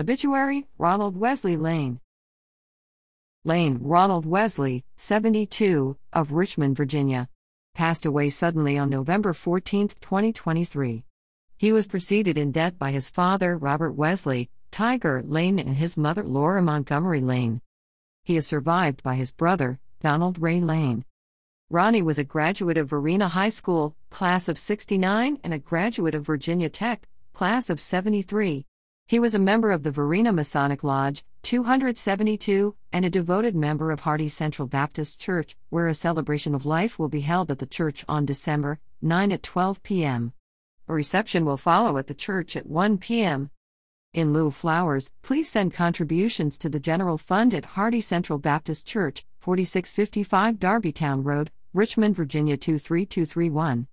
Obituary Ronald Wesley Lane. Lane Ronald Wesley, 72, of Richmond, Virginia. Passed away suddenly on November 14, 2023. He was preceded in death by his father, Robert Wesley, Tiger Lane, and his mother, Laura Montgomery Lane. He is survived by his brother, Donald Ray Lane. Ronnie was a graduate of Varina High School, class of 69, and a graduate of Virginia Tech, class of 73. He was a member of the Varina Masonic Lodge, 272, and a devoted member of Hardy Central Baptist Church, where a celebration of life will be held at the church on December 9 at 12 p.m. A reception will follow at the church at 1 p.m. In lieu of flowers, please send contributions to the general fund at Hardy Central Baptist Church, 4655 Darbytown Road, Richmond, Virginia 23231.